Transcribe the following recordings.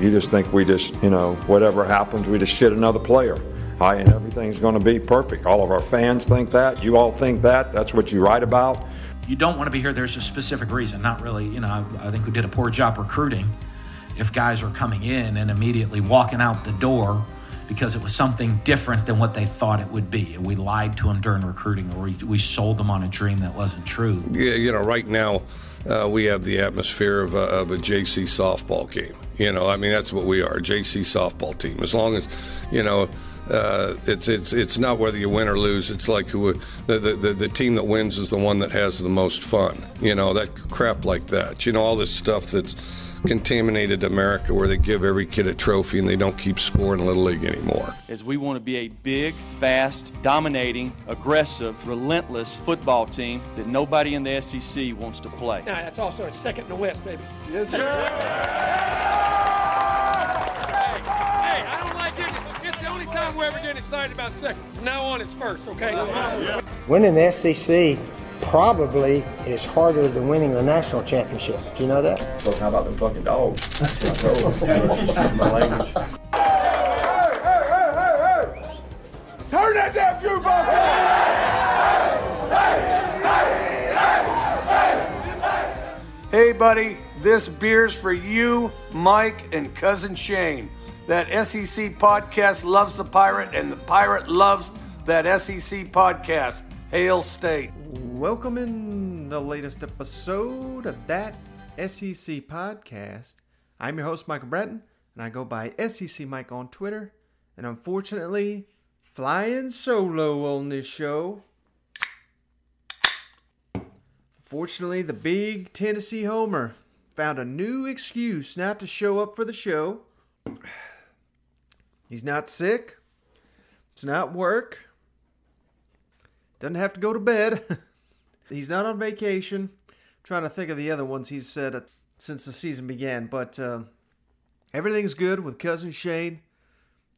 You just think we just, you know, whatever happens, we just shit another player. Hi, and everything's going to be perfect. All of our fans think that. You all think that. That's what you write about. You don't want to be here. There's a specific reason. Not really, you know, I, I think we did a poor job recruiting if guys are coming in and immediately walking out the door because it was something different than what they thought it would be. And we lied to them during recruiting or we, we sold them on a dream that wasn't true. Yeah, you know, right now uh, we have the atmosphere of a, of a JC softball game. You know, I mean, that's what we are, JC softball team. As long as, you know, uh, it's it's it's not whether you win or lose. It's like who the, the the team that wins is the one that has the most fun. You know that crap like that. You know all this stuff that's contaminated America where they give every kid a trophy and they don't keep scoring a Little League anymore. As we want to be a big, fast, dominating, aggressive, relentless football team that nobody in the SEC wants to play. Now, that's also a second in the West, baby. Yes, sir. Hey, I don't like it. It's the only time we're ever getting excited about second. From now on, it's first, okay? Winning the SEC probably is harder than winning the national championship. Do you know that? Well, how about them fucking dogs? my language. Turn that damn jukebox Hey, buddy, this beer's for you, Mike, and cousin Shane. That SEC podcast loves the pirate, and the pirate loves that SEC podcast. Hail State. Welcome in the latest episode of that SEC podcast. I'm your host, Michael Bratton, and I go by SEC Mike on Twitter. And unfortunately, flying solo on this show. Fortunately, the big Tennessee homer found a new excuse not to show up for the show. He's not sick. It's not work. Doesn't have to go to bed. he's not on vacation. I'm trying to think of the other ones he's said since the season began, but uh, everything's good with cousin Shane.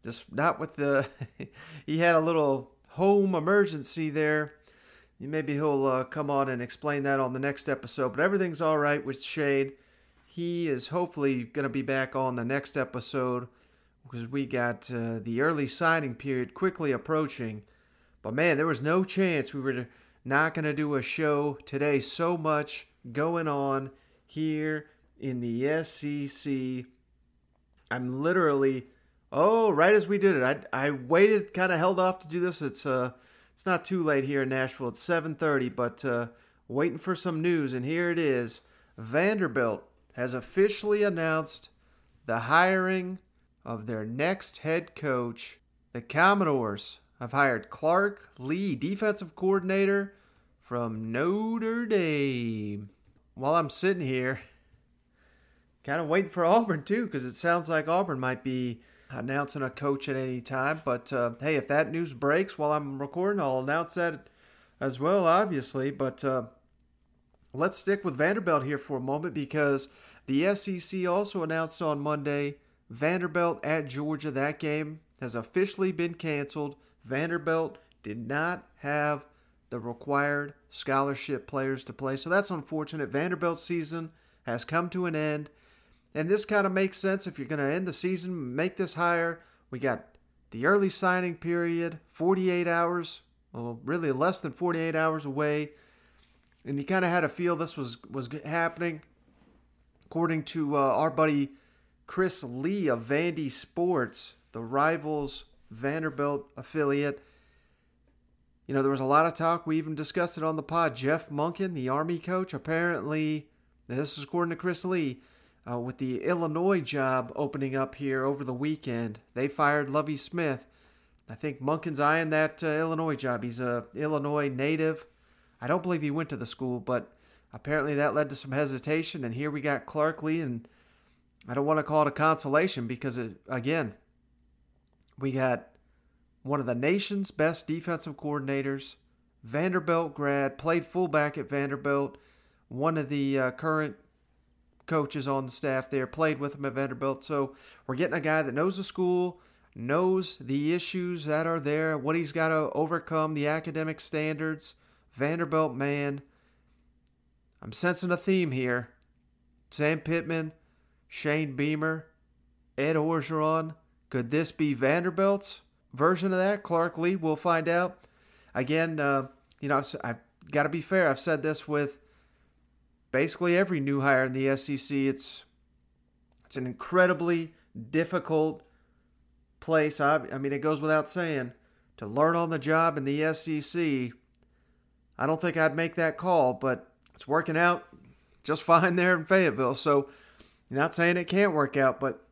Just not with the. he had a little home emergency there. Maybe he'll uh, come on and explain that on the next episode. But everything's all right with Shane. He is hopefully going to be back on the next episode because we got uh, the early signing period quickly approaching. But man, there was no chance we were not going to do a show today. So much going on here in the SEC. I'm literally, oh, right as we did it, I, I waited, kind of held off to do this. It's uh, it's not too late here in Nashville. It's 7:30, but uh, waiting for some news, and here it is. Vanderbilt has officially announced the hiring of their next head coach. The Commodores have hired Clark Lea, defensive coordinator from Notre Dame. While I'm sitting here, kind of waiting for Auburn too, because it sounds like Auburn might be announcing a coach at any time. But uh, hey, if that news breaks while I'm recording, I'll announce that as well, obviously. But uh, let's stick with Vanderbilt here for a moment because the SEC also announced on Monday Vanderbilt at Georgia. That game has officially been canceled. Vanderbilt did not have the required scholarship players to play. So that's unfortunate. Vanderbilt's season has come to an end. And this kind of makes sense if you're going to end the season, make this hire. We got the early signing period, 48 hours, well, really less than 48 hours away. And you kind of had a feel this was, was happening. According to uh, our buddy Chris Lee of Vandy Sports, the rivals Vanderbilt affiliate. You know, there was a lot of talk. We even discussed it on the pod. Jeff Monken, the Army coach, apparently, this is according to Chris Lee, uh, with the Illinois job opening up here over the weekend, they fired Lovie Smith. I think Monken's eyeing that uh, Illinois job. He's a Illinois native. I don't believe he went to the school, but apparently that led to some hesitation. And here we got Clark Lea, and I don't want to call it a consolation because, it, again, we got one of the nation's best defensive coordinators, Vanderbilt grad, played fullback at Vanderbilt, one of the uh, current coaches on the staff there, played with him at Vanderbilt. So we're getting a guy that knows the school, knows the issues that are there, what he's got to overcome, the academic standards. Vanderbilt man. I'm sensing a theme here. Sam Pittman, Shane Beamer. Ed Orgeron. Could this be Vanderbilt's version of that? Clark Lea, we'll find out. Again, uh, you know, I've, I've got to be fair. I've said this with basically every new hire in the SEC. It's it's an incredibly difficult place. I, I mean, it goes without saying to learn on the job in the SEC. I don't think I'd make that call, but it's working out just fine there in Fayetteville. So, not saying it can't work out, but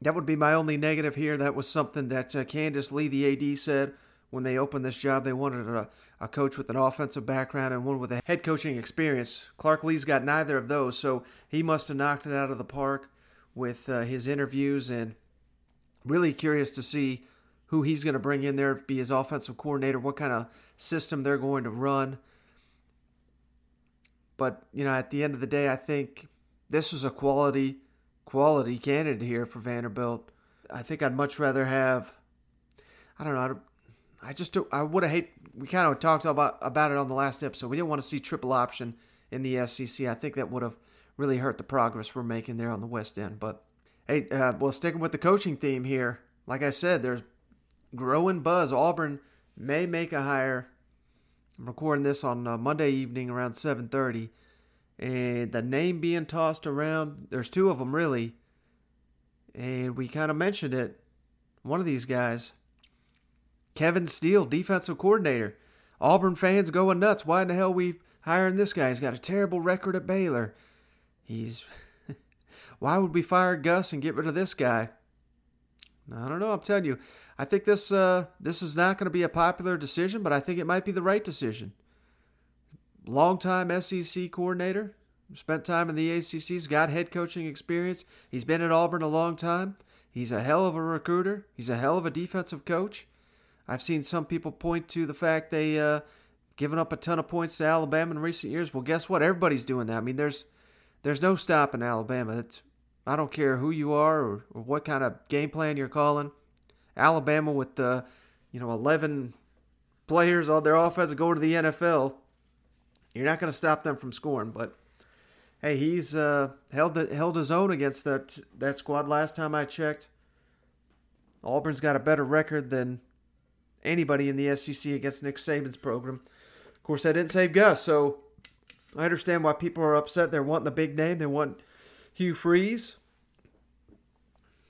that would be my only negative here. That was something that uh, Candice Lee, the AD, said when they opened this job. They wanted a, a coach with an offensive background and one with a head coaching experience. Clark Lea's got neither of those, so he must have knocked it out of the park with uh, his interviews and really curious to see who he's going to bring in there be his offensive coordinator, what kind of system they're going to run. But, you know, at the end of the day, I think this is a quality quality candidate here for Vanderbilt. I think I'd much rather have I don't know, I just do, I would have hate we kind of talked about about it on the last episode. We didn't want to see triple option in the SEC. I think that would have really hurt the progress we're making there on the West End. But hey, uh, well, sticking with the coaching theme here, like I said, there's growing buzz. Auburn may make a hire. I'm recording this on uh, Monday evening around 7:30, and the name being tossed around. There's two of them really, and we kind of mentioned it. One of these guys, Kevin Steele, defensive coordinator. Auburn fans going nuts. Why in the hell we hiring this guy? He's got a terrible record at Baylor. He's why would we fire Gus and get rid of this guy? I don't know. I'm telling you, I think this uh, this is not going to be a popular decision, but I think it might be the right decision. Longtime SEC coordinator, spent time in the ACC's, got head coaching experience. He's been at Auburn a long time. He's a hell of a recruiter. He's a hell of a defensive coach. I've seen some people point to the fact they uh, given up a ton of points to Alabama in recent years. Well, guess what? Everybody's doing that. I mean, there's there's no stopping Alabama. It's, I don't care who you are or, or what kind of game plan you're calling. Alabama with the, you know, 11 players on their offense go to the NFL, you're not going to stop them from scoring. But hey, he's uh, held the, held his own against that that squad last time I checked. Auburn's got a better record than anybody in the SEC against Nick Saban's program. Of course, I didn't save Gus, so I understand why people are upset. They're wanting the big name. They want Hugh Freeze.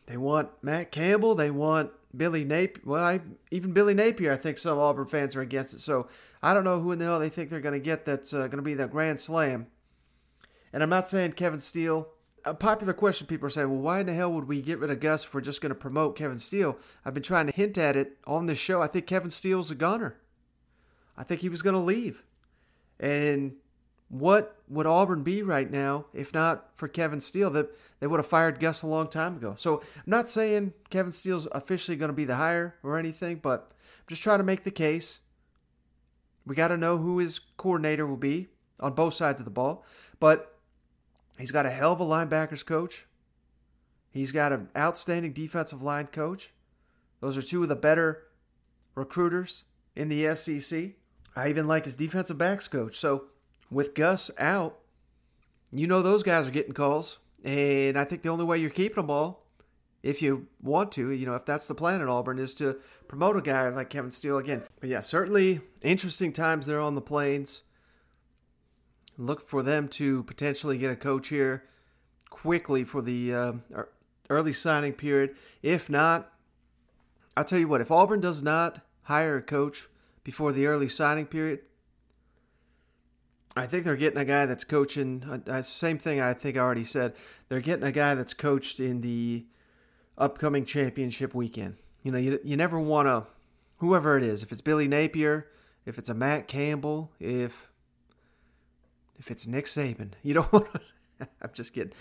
They want Matt Campbell. They want Billy Napier. Well, I, even Billy Napier, I think some Auburn fans are against it. So I don't know who in the hell they think they're going to get that's uh, going to be the grand slam. And I'm not saying Kevin Steele. A popular question people are saying, well, why in the hell would we get rid of Gus if we're just going to promote Kevin Steele? I've been trying to hint at it on this show. I think Kevin Steele's a gunner. I think he was going to leave. And what would Auburn be right now if not for Kevin Steele? That they would have fired Gus a long time ago. So I'm not saying Kevin Steele's officially going to be the hire or anything, but I'm just trying to make the case. We got to know who his coordinator will be on both sides of the ball, but he's got a hell of a linebackers coach. He's got an outstanding defensive line coach. Those are two of the better recruiters in the SEC. I even like his defensive backs coach. So with Gus out, you know those guys are getting calls. And I think the only way you're keeping them all, if you want to, you know, if that's the plan at Auburn, is to promote a guy like Kevin Steele again. But yeah, certainly interesting times there on the plains. Look for them to potentially get a coach here quickly for the uh, early signing period. If not, I'll tell you what, if Auburn does not hire a coach before the early signing period, I think they're getting a guy that's coaching. Uh, same thing I think I already said. They're getting a guy that's coached in the upcoming championship weekend. You know, you, you never want to, whoever it is, if it's Billy Napier, if it's a Matt Campbell, if if it's Nick Saban, you don't want to. I'm just kidding.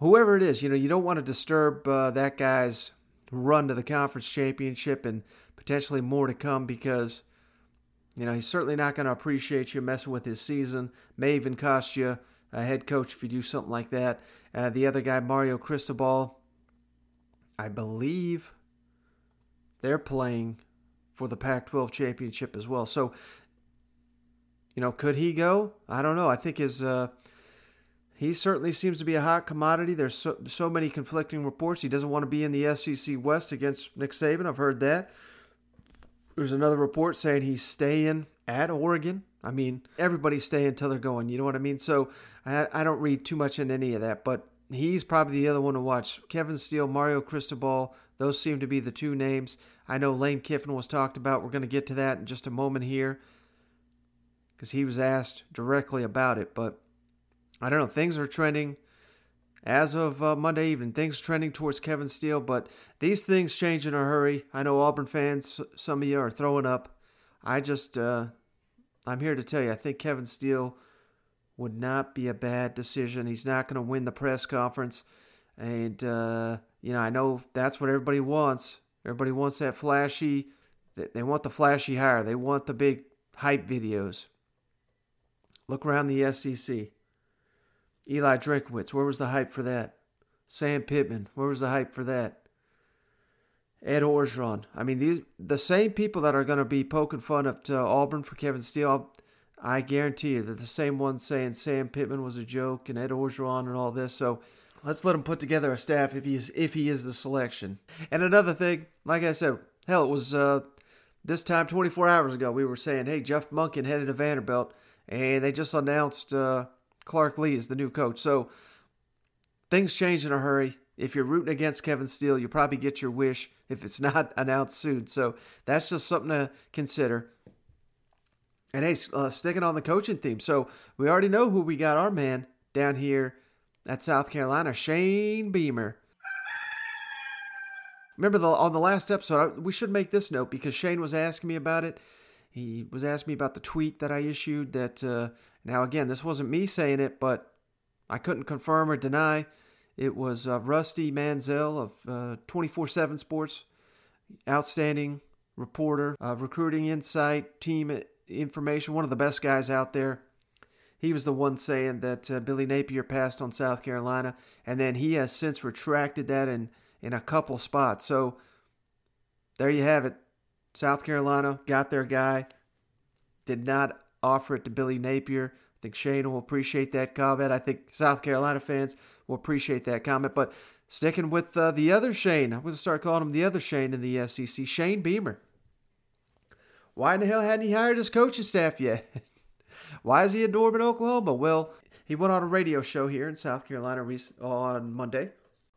Whoever it is, you know, you don't want to disturb uh, that guy's run to the conference championship and potentially more to come because you know, he's certainly not going to appreciate you messing with his season. May even cost you a head coach if you do something like that. Uh, the other guy, Mario Cristobal, I believe they're playing for the Pac 12 championship as well. So, you know, could he go? I don't know. I think his. Uh, he certainly seems to be a hot commodity. There's so, so many conflicting reports. He doesn't want to be in the SEC West against Nick Saban. I've heard that. There's another report saying he's staying at Oregon. I mean, everybody's staying until they're going. You know what I mean? So I, I don't read too much in any of that, but he's probably the other one to watch. Kevin Steele, Mario Cristobal, those seem to be the two names. I know Lane Kiffin was talked about. We're going to get to that in just a moment here because he was asked directly about it. But I don't know. Things are trending as of uh, Monday evening. Things trending towards Kevin Steele, but these things change in a hurry. I know Auburn fans, some of you are throwing up. I just, uh, I'm here to tell you, I think Kevin Steele would not be a bad decision. He's not going to win the press conference. And, uh, you know, I know that's what everybody wants. Everybody wants that flashy, they want the flashy hire. They want the big hype videos. Look around the SEC. Eli Drinkwitz, where was the hype for that? Sam Pittman, where was the hype for that? Ed Orgeron. I mean, these the same people that are going to be poking fun up to Auburn for Kevin Steele. I guarantee you they're the same ones saying Sam Pittman was a joke and Ed Orgeron and all this. So let's let him put together a staff if he is if he is the selection. And another thing, like I said, hell, it was uh, this time 24 hours ago we were saying, hey, Jeff Monken headed to Vanderbilt, and they just announced uh, Clark Lea is the new coach. So things change in a hurry. If you're rooting against Kevin Steele, you probably get your wish if it's not announced soon. So that's just something to consider. And hey, uh, sticking on the coaching theme. So we already know who we got our man down here at South Carolina, Shane Beamer. Remember the, on the last episode, we should make this note because Shane was asking me about it. He was asking me about the tweet that I issued. That uh, now again, this wasn't me saying it, but I couldn't confirm or deny. It was uh, Rusty Mansell of uh, 24 7 Sports, outstanding reporter, uh, recruiting insight, team information, one of the best guys out there. He was the one saying that uh, Billy Napier passed on South Carolina, and then he has since retracted that in, in a couple spots. So there you have it. South Carolina got their guy, did not offer it to Billy Napier. I think Shane will appreciate that comment. I think South Carolina fans will appreciate that comment. But sticking with uh, the other Shane, I'm going to start calling him the other Shane in the SEC, Shane Beamer. Why in the hell hadn't he hired his coaching staff yet? Why is he in Norman, Oklahoma? Well, he went on a radio show here in South Carolina on Monday.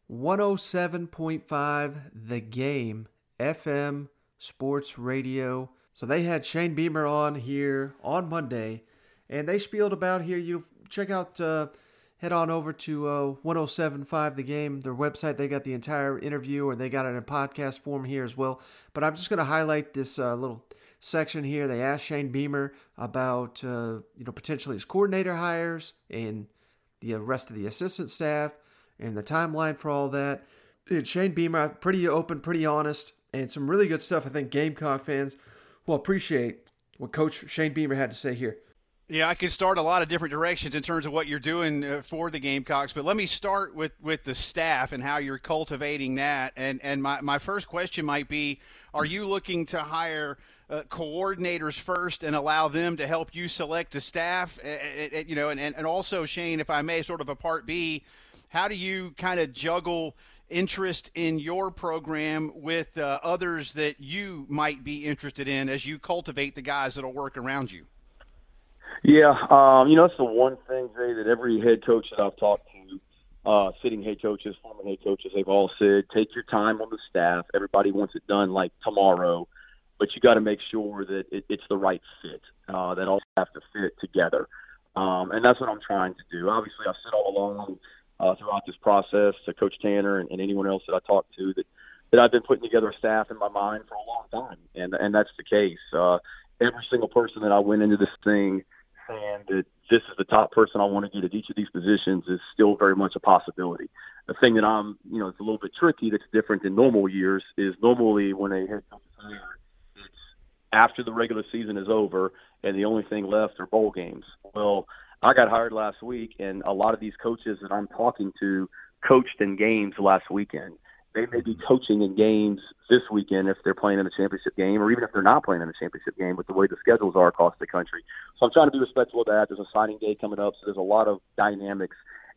107.5 The Game FM Sports Radio. So they had Shane Beamer on here on Monday, and they spieled about here. You check out, uh, head on over to uh, 107.5 The Game, their website. They got the entire interview, or they got it in podcast form here as well. But I'm just going to highlight this uh, little section here. They asked Shane Beamer about uh, you know potentially his coordinator hires and the rest of the assistant staff and the timeline for all that. And Shane Beamer, pretty open, pretty honest, and some really good stuff. I think Gamecock fans will appreciate what Coach Shane Beamer had to say here. Yeah, I could start a lot of different directions in terms of what you're doing uh, for the Gamecocks, but let me start with, with the staff and how you're cultivating that. And and my, my first question might be, are you looking to hire uh, coordinators first and allow them to help you select a staff? You know, and, and also Shane, if I may, sort of a part B, how do you kind of juggle interest in your program with uh, others that you might be interested in as you cultivate the guys that'll work around you? Yeah, um, you know, that's the one thing, Jay, that every head coach that I've talked to, uh, sitting head coaches, former head coaches, they've all said, take your time on the staff. Everybody wants it done like tomorrow, but you got to make sure that it, it's the right fit, uh, that all have to fit together. Um, and that's what I'm trying to do. Obviously, I sit all along uh, throughout this process to Coach Tanner and, and anyone else that I talk to that, that I've been putting together a staff in my mind for a long time. And, and that's the case. Uh, every single person that I went into this thing – saying that this is the top person I want to get at each of these positions is still very much a possibility. The thing that I'm, you know, it's a little bit tricky that's different than normal years is normally when a head coach is after the regular season is over and the only thing left are bowl games. Well, I got hired last week, and a lot of these coaches that I'm talking to coached in games last weekend they may be coaching in games this weekend if they're playing in a championship game, or even if they're not playing in a championship game with the way the schedules are across the country. So I'm trying to be respectful of that. There's a signing day coming up, so there's a lot of dynamics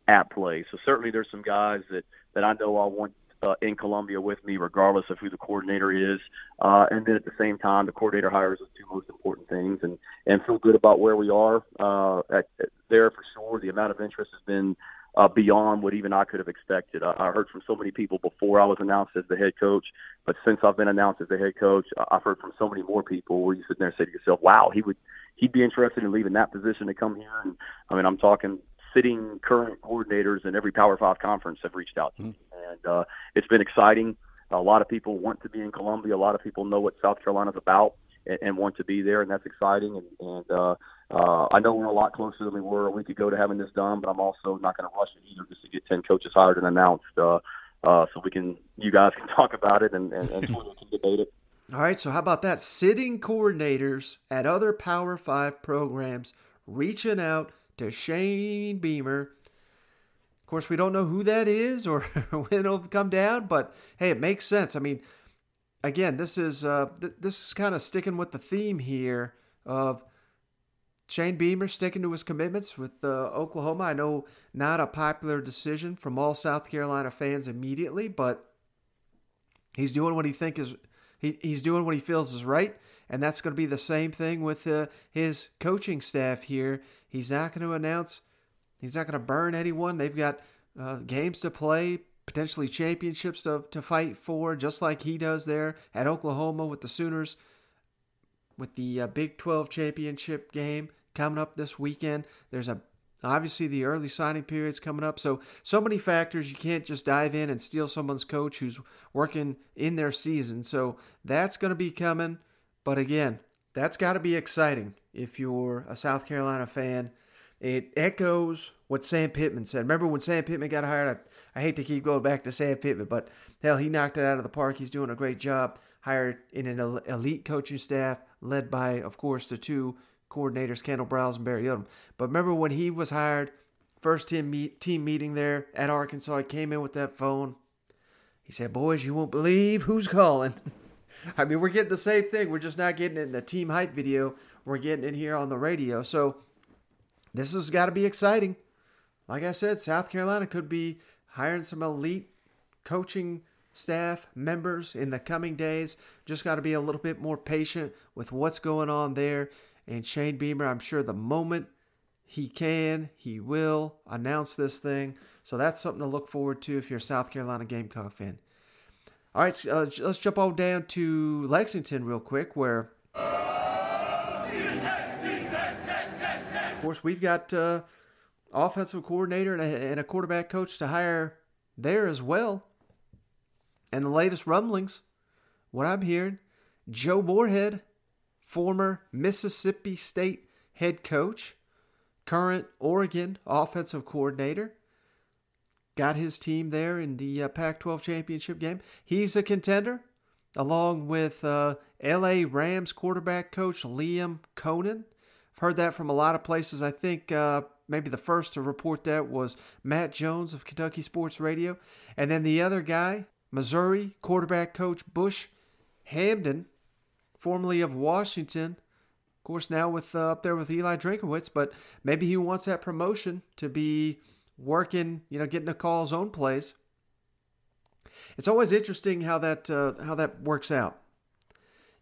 at play. So certainly there's some guys that that I know I want uh, in Columbia with me, regardless of who the coordinator is. Uh, and then at the same time, the coordinator hires the two most important things, and and feel good about where we are uh, at, at there for sure. The amount of interest has been uh, beyond what even I could have expected. I, I heard from so many people before I was announced as the head coach, but since I've been announced as the head coach, I've heard from so many more people where you sit there and say to yourself, "Wow, he would." He'd be interested in leaving that position to come here, and I mean, I'm talking sitting current coordinators in every Power Five conference have reached out to me, and uh, it's been exciting. A lot of people want to be in Columbia. A lot of people know what South Carolina's about and, and want to be there, and that's exciting. And, and uh, uh, I know we're a lot closer than we were a week ago to having this done, but I'm also not going to rush it either just to get 10 coaches hired and announced uh, uh, so we can, you guys can talk about it and, and, and can debate it. All right, so how about that? Sitting coordinators at other Power Five programs reaching out to Shane Beamer. Of course, we don't know who that is or when it'll come down, but hey, it makes sense. I mean, again, this is uh, th- this is kind of sticking with the theme here of Shane Beamer sticking to his commitments with uh, Oklahoma. I know not a popular decision from all South Carolina fans immediately, but he's doing what he think is he, he's doing what he feels is right, and that's going to be the same thing with uh, his coaching staff here. He's not going to announce. He's not going to burn anyone. They've got uh, games to play, potentially championships to, to fight for, just like he does there at Oklahoma with the Sooners, with the uh, Big 12 championship game coming up this weekend. There's a obviously the early signing period's coming up, so so many factors. You can't just dive in and steal someone's coach who's working in their season. So that's going to be coming. But again, that's got to be exciting if you're a South Carolina fan. It echoes what Sam Pittman said. Remember when Sam Pittman got hired? I, I hate to keep going back to Sam Pittman, but hell, he knocked it out of the park. He's doing a great job. Hired in an elite coaching staff led by, of course, the two coordinators, Kendal Briles and Barry Odom. But remember when he was hired, first team meet, team meeting there at Arkansas, he came in with that phone. He said, "Boys, you won't believe who's calling." I mean, we're getting the same thing. We're just not getting it in the team hype video. We're getting it here on the radio. So this has got to be exciting. Like I said, South Carolina could be hiring some elite coaching staff members in the coming days. Just got to be a little bit more patient with what's going on there. And Shane Beamer, I'm sure the moment he can, he will announce this thing. So that's something to look forward to if you're a South Carolina Gamecock fan. All right, uh, let's jump on down to Lexington real quick, where, of course, we've got uh, offensive coordinator and a, and a quarterback coach to hire there as well. And the latest rumblings, what I'm hearing, Joe Moorhead, former Mississippi State head coach, current Oregon offensive coordinator, got his team there in the uh, Pac 12 championship game. He's a contender, along with uh, LA Rams quarterback coach Liam Coen. I've heard that from a lot of places. I think uh, maybe the first to report that was Matt Jones of Kentucky Sports Radio. And then the other guy, Missouri quarterback coach Bush Hamdan, formerly of Washington. Of course, now with uh, up there with Eli Drinkwitz, but maybe he wants that promotion to be working, you know, getting to call his own plays. It's always interesting how that uh, how that works out.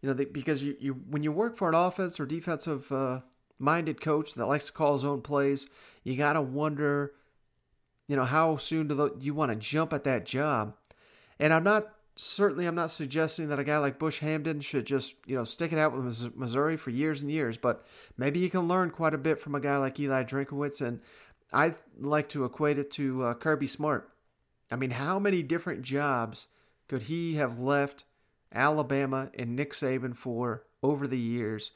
You know, the, because you, you when you work for an offense or defensive uh, minded coach that likes to call his own plays, you gotta wonder, you know, how soon do the, you want to jump at that job? And I'm not certainly I'm not suggesting that a guy like Bush Hamdan should just you know stick it out with Missouri for years and years, but maybe you can learn quite a bit from a guy like Eli Drinkwitz, and I like to equate it to uh, Kirby Smart. I mean, how many different jobs could he have left Alabama and Nick Saban for over the years?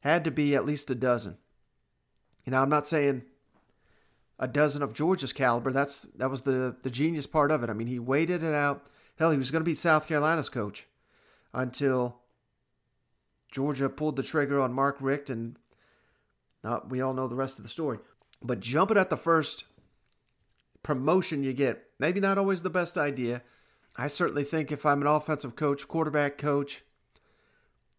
Had to be at least a dozen. You know, I'm not saying a dozen of Georgia's caliber. That's that was the the genius part of it. I mean, he waited it out. Hell, he was going to be South Carolina's coach until Georgia pulled the trigger on Mark Richt, and uh, we all know the rest of the story. But jumping at the first promotion you get, maybe not always the best idea. I certainly think if I'm an offensive coach, quarterback coach,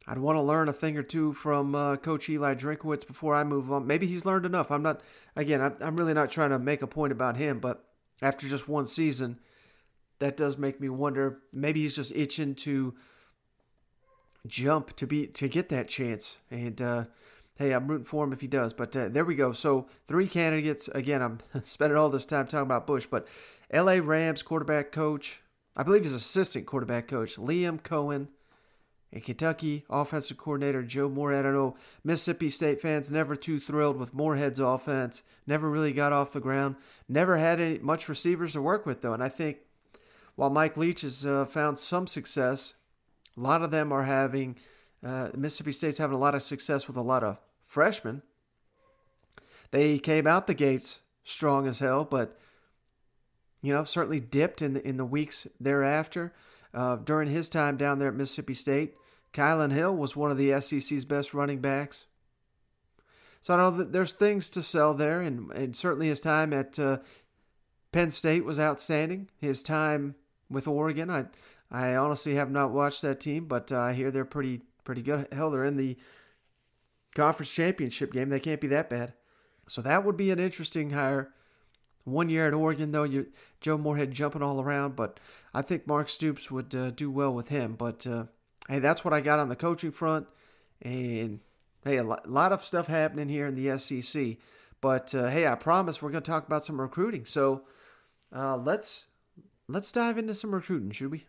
I'd want to learn a thing or two from uh, Coach Eli Drinkwitz before I move on. Maybe he's learned enough. I'm not, again, I'm really not trying to make a point about him, but after just one season, that does make me wonder. Maybe he's just itching to jump to be to get that chance. And uh, hey, I'm rooting for him if he does. But uh, there we go. So three candidates. Again, I'm spending all this time talking about Bush, but L.A. Rams quarterback coach, I believe he's assistant quarterback coach Liam Coen, And Kentucky offensive coordinator Joe Moorhead. I know Mississippi State fans never too thrilled with Moorhead's offense. Never really got off the ground. Never had any, much receivers to work with though. And I think while Mike Leach has uh, found some success, a lot of them are having uh, Mississippi State's having a lot of success with a lot of freshmen. They came out the gates strong as hell, but you know certainly dipped in the in the weeks thereafter. Uh, during his time down there at Mississippi State, Kylin Hill was one of the SEC's best running backs. So I know that there's things to sell there, and, and certainly his time at uh, Penn State was outstanding. His time with Oregon, I I honestly have not watched that team, but uh, I hear they're pretty pretty good. Hell, they're in the conference championship game. They can't be that bad. So that would be an interesting hire. One year at Oregon, though, you Joe Moorhead jumping all around, but I think Mark Stoops would uh, do well with him. But uh, hey, that's what I got on the coaching front, and hey, a lot of stuff happening here in the SEC. But uh, hey, I promise we're going to talk about some recruiting. So uh, let's let's dive into some recruiting, should we?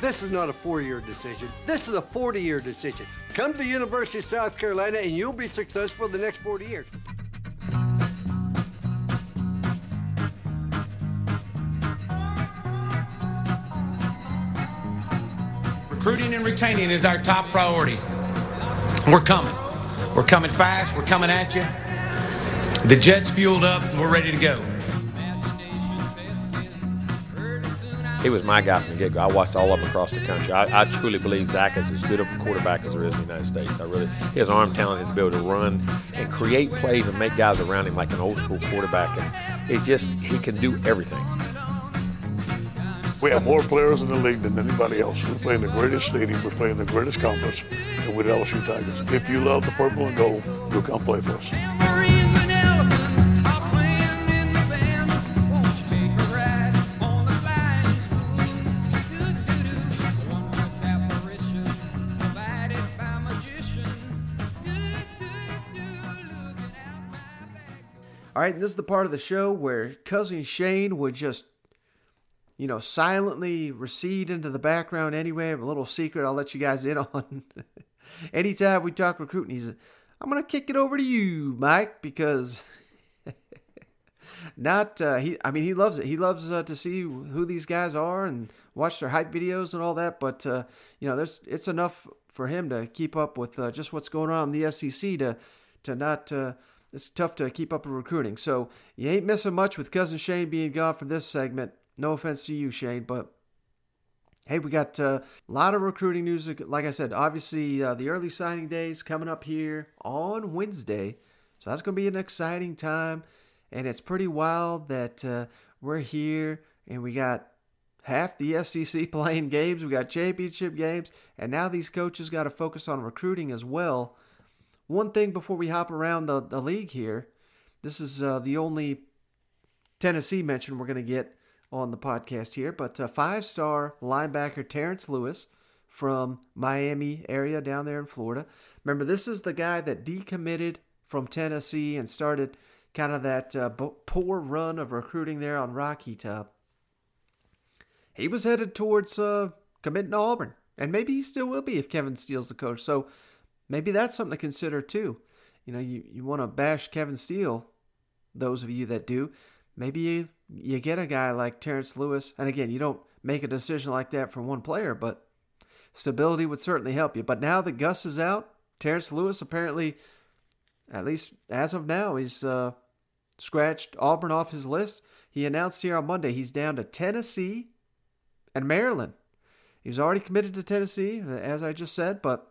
This is not a four-year decision. This is a 40-year decision. Come to the University of South Carolina and you'll be successful the next 40 years. Recruiting and retaining is our top priority. We're coming. We're coming fast. We're coming at you. The jet's fueled up. We're ready to go. He was my guy from the get go. I watched all of them across the country. I, I, truly believe Zach is as good of a quarterback as there is in the United States. I really, his arm talent, his ability to run and create plays and make guys around him like an old school quarterback. And it's just, he can do everything. We have more players in the league than anybody else. We play in the greatest stadium. We play in the greatest conference, and with LSU Tigers. If you love the purple and gold, you'll come play for us. All right, and this is the part of the show where cousin Shane would just you know, silently recede into the background anyway. A little secret I'll let you guys in on. Anytime we talk recruiting, he's, I'm going to kick it over to you, Mike, because not, uh, he, I mean, he loves it. He loves uh, to see who these guys are and watch their hype videos and all that. But, uh, you know, there's, it's enough for him to keep up with uh, just what's going on in the SEC to, to not, uh, it's tough to keep up with recruiting. So you ain't missing much with Cousin Shane being gone for this segment. No offense to you, Shane, but hey, we got uh, a lot of recruiting news. Like I said, obviously uh, the early signing days coming up here on Wednesday, so that's going to be an exciting time. And it's pretty wild that uh, we're here and we got half the SEC playing games, we got championship games, and now these coaches got to focus on recruiting as well. One thing before we hop around the, the league here, this is uh, the only Tennessee mention we're going to get on the podcast here, but uh, five star linebacker Terrence Lewis from Miami area down there in Florida. Remember, this is the guy that decommitted from Tennessee and started kind of that uh, poor run of recruiting there on Rocky Top. He was headed towards uh, committing to Auburn, and maybe he still will be if Kevin Steele's the coach. So maybe that's something to consider too. You know, you, you want to bash Kevin Steele, those of you that do. Maybe you you get a guy like Terrence Lewis, and again, you don't make a decision like that for one player, but stability would certainly help you. But now that Gus is out, Terrence Lewis apparently, at least as of now, he's uh, scratched Auburn off his list. He announced here on Monday he's down to Tennessee and Maryland. He was already committed to Tennessee, as I just said, but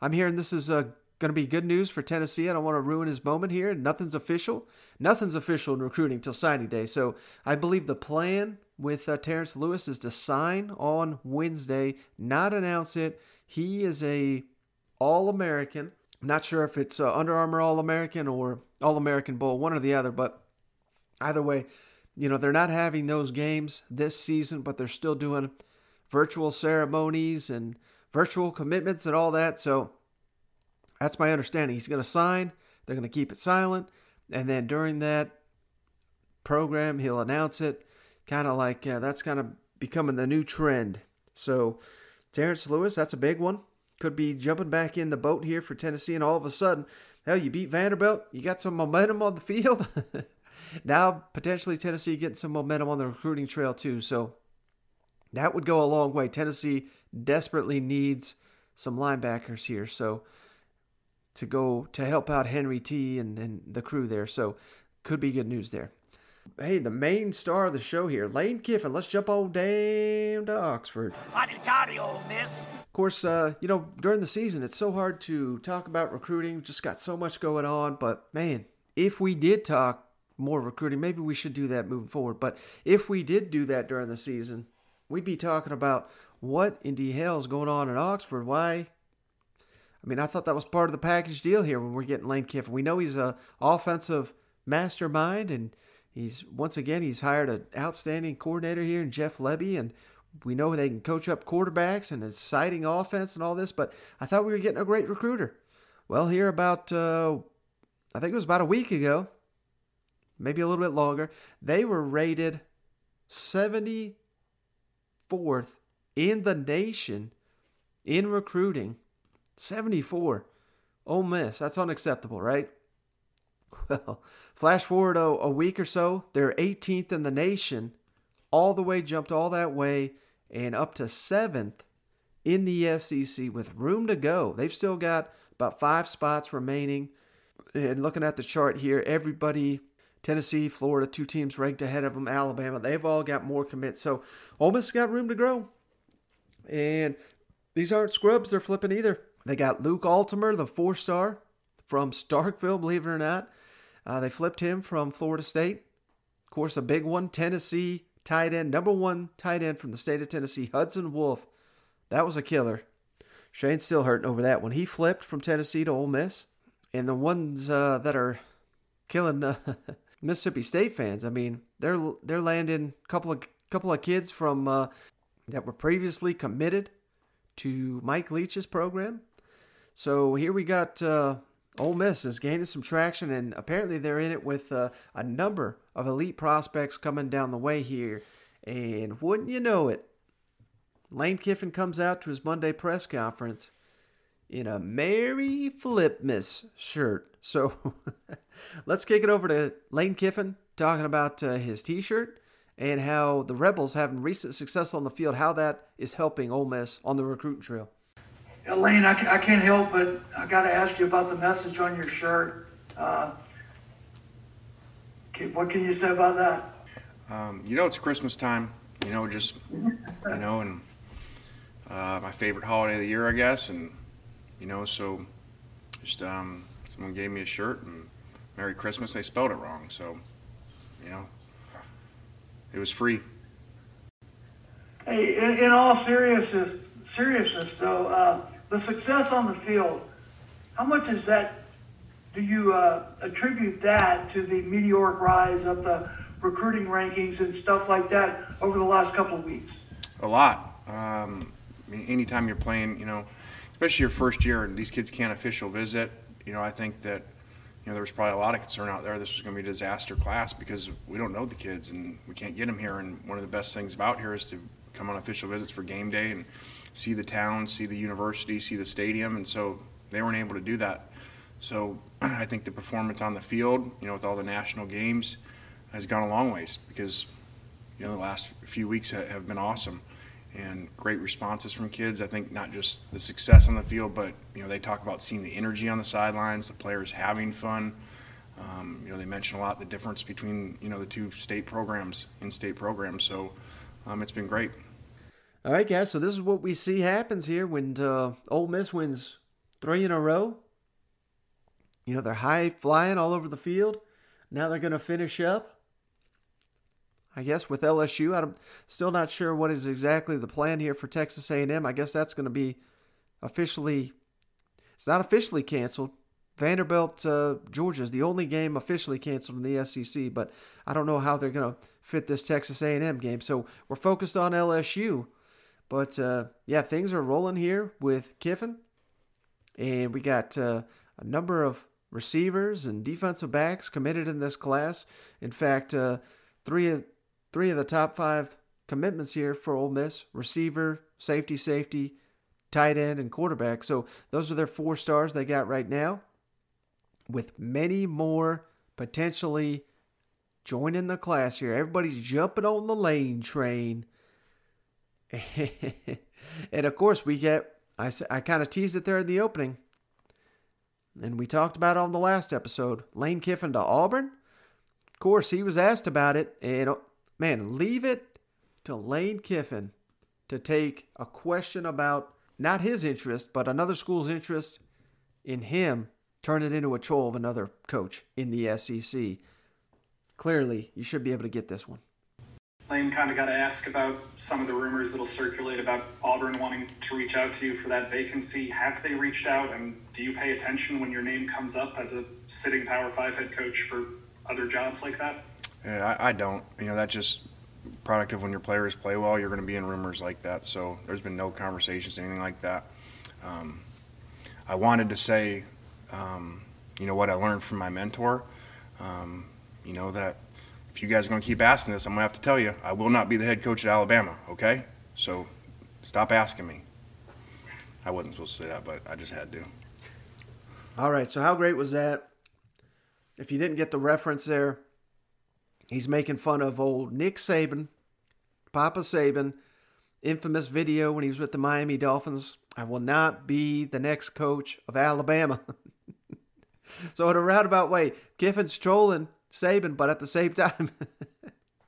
I'm hearing this is a Going to be good news for Tennessee. I don't want to ruin his moment here. Nothing's official. Nothing's official in recruiting till signing day. So I believe the plan with uh, Terrence Lewis is to sign on Wednesday, not announce it. He is a All American. Not sure if it's uh, Under Armour All American or All American Bowl, one or the other, but either way, you know, they're not having those games this season, but they're still doing virtual ceremonies and virtual commitments and all that. So that's my understanding. He's going to sign, they're going to keep it silent, and then during that program, he'll announce it. Kind of like uh, that's kind of becoming the new trend. So, Terrence Lewis, that's a big one. Could be jumping back in the boat here for Tennessee, and all of a sudden, hell, you beat Vanderbilt, you got some momentum on the field. now, potentially, Tennessee getting some momentum on the recruiting trail, too. So, that would go a long way. Tennessee desperately needs some linebackers here. So, to go to help out Henry T and, and the crew there. So, could be good news there hey, the main star of the show here, Lane Kiffin. Let's jump on down to Oxford. Hotty toddy, Ole Miss. Of course, uh, you know, during the season, it's so hard to talk about recruiting. We've just got so much going on. But man, if we did talk more recruiting, maybe we should do that moving forward. But if we did do that during the season, we'd be talking about what in the hell is going on at Oxford. Why? I mean, I thought that was part of the package deal here when we're getting Lane Kiffin. We know he's a offensive mastermind and He's once again he's hired an outstanding coordinator here in Jeff Lebby, and we know they can coach up quarterbacks and exciting offense and all this. But I thought we were getting a great recruiter. Well, here about uh, I think it was about a week ago, maybe a little bit longer, they were rated 74th in the nation in recruiting. 74. Ole Miss. That's unacceptable, right? Well, flash forward a, a week or so, they're 18th in the nation, all the way jumped all that way and up to seventh in the SEC with room to go. They've still got about five spots remaining. And looking at the chart here, everybody, Tennessee, Florida, two teams ranked ahead of them, Alabama, they've all got more commits. So Ole Miss got room to grow. And these aren't scrubs they're flipping either. They got Luke Altmyer, the four star from Starkville, believe it or not. Uh, they flipped him from Florida State. Of course, a big one, Tennessee tight end, number one tight end from the state of Tennessee, Hudson Wolfe. That was a killer. Shane's still hurting over that one. He flipped from Tennessee to Ole Miss. And the ones uh, that are killing uh, Mississippi State fans, I mean, they're they're landing a couple of couple of kids from uh, that were previously committed to Mike Leach's program. So here we got uh, Ole Miss is gaining some traction, and apparently they're in it with uh, a number of elite prospects coming down the way here. And wouldn't you know it, Lane Kiffin comes out to his Monday press conference in a Merry Flipmas shirt. So let's kick it over to Lane Kiffin talking about uh, his T-shirt and how the Rebels having recent success on the field, how that is helping Ole Miss on the recruiting trail. Elaine, I, I can't help but I got to ask you about the message on your shirt. Uh, what can you say about that? Um, you know, it's Christmas time. You know, just you know, and uh, my favorite holiday of the year, I guess. And you know, so just um, someone gave me a shirt and Merry Christmas. They spelled it wrong, so you know, it was free. Hey, in, in all seriousness, seriousness though. Uh, the success on the field, how much is that? Do you uh, attribute that to the meteoric rise of the recruiting rankings and stuff like that over the last couple of weeks? A lot. Um, anytime you're playing, you know, especially your first year, and these kids can't official visit. You know, I think that know there was probably a lot of concern out there. This was going to be a disaster class because we don't know the kids and we can't get them here. And one of the best things about here is to come on official visits for game day and see the town, see the university, see the stadium, and so they weren't able to do that. So I think the performance on the field, you know, with all the national games, has gone a long ways because you know the last few weeks have been awesome and great responses from kids. I think not just the success on the field, but you know they talk about seeing the energy on the sidelines, the players having fun. Um, you know they mention a lot the difference between you know the two state programs, in-state programs. So um, it's been great. All right, guys. So this is what we see happens here when uh, Ole Miss wins three in a row. You know they're high flying all over the field. Now they're going to finish up I guess with LSU. I'm still not sure what is exactly the plan here for Texas A&M. I guess that's going to be officially. It's not officially canceled. Vanderbilt, uh, Georgia is the only game officially canceled in the SEC, but I don't know how they're going to fit this Texas A&M game. So we're focused on LSU, but uh, yeah, things are rolling here with Kiffin, and we got uh, a number of receivers and defensive backs committed in this class. In fact, uh, three of three of the top five commitments here for Ole Miss: receiver, safety, safety, tight end, and quarterback. So those are their four stars they got right now with many more potentially joining the class here. Everybody's jumping on the lane train. and of course, we get, I, I kind of teased it there in the opening. And we talked about on the last episode. Lane Kiffin to Auburn. Of course, he was asked about it. And man, leave it to Lane Kiffin to take a question about not his interest, but another school's interest in him turn it into a troll of another coach in the SEC. Clearly, you should be able to get this one. Lane kind of got to ask about some of the rumors that'll circulate about Auburn wanting to reach out to you for that vacancy. Have they reached out, and do you pay attention when your name comes up as a sitting Power Five head coach for other jobs like that? Yeah, I, I don't. You know, that's just product of when your players play well. You're going to be in rumors like that. So there's been no conversations, anything like that. Um, I wanted to say um, you know what I learned from my mentor. Um, you know that if you guys are going to keep asking this, I'm going to have to tell you I will not be the head coach at Alabama. Okay, so stop asking me. I wasn't supposed to say that, but I just had to. All right. So how great was that? If you didn't get the reference there, he's making fun of old Nick Saban, Papa Saban, infamous video when he was with the Miami Dolphins. I will not be the next coach of Alabama. so in a roundabout way, Kiffin's trolling Saban, but at the same time,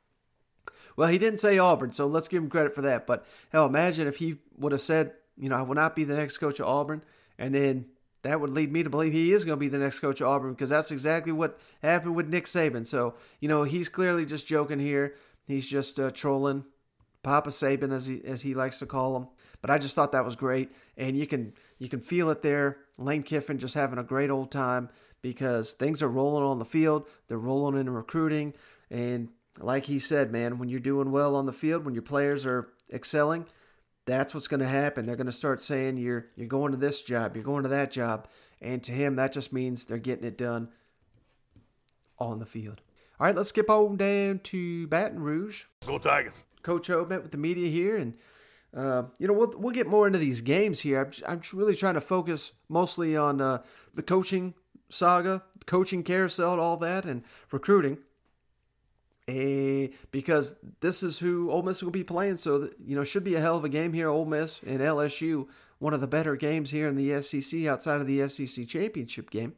well, he didn't say Auburn, so let's give him credit for that. But hell, imagine if he would have said, you know, I will not be the next coach of Auburn, and then that would lead me to believe he is going to be the next coach of Auburn because that's exactly what happened with Nick Saban. So you know, he's clearly just joking here. He's just uh, trolling Papa Saban, as he as he likes to call him. But I just thought that was great, and you can you can feel it there. Lane Kiffin just having a great old time because things are rolling on the field. They're rolling in recruiting, and like he said, man, when you're doing well on the field, when your players are excelling, that's what's going to happen. They're going to start saying you're you're going to this job, you're going to that job, and to him that just means they're getting it done on the field. All right, let's skip on down to Baton Rouge. Go Tigers. Coach O met with the media here, and uh, you know we'll we'll get more into these games here. I'm, I'm really trying to focus mostly on uh, the coaching saga, coaching carousel, all that, and recruiting. A, eh, because this is who Ole Miss will be playing, so that, you know should be a hell of a game here. Ole Miss and LSU, one of the better games here in the SEC outside of the SEC championship game.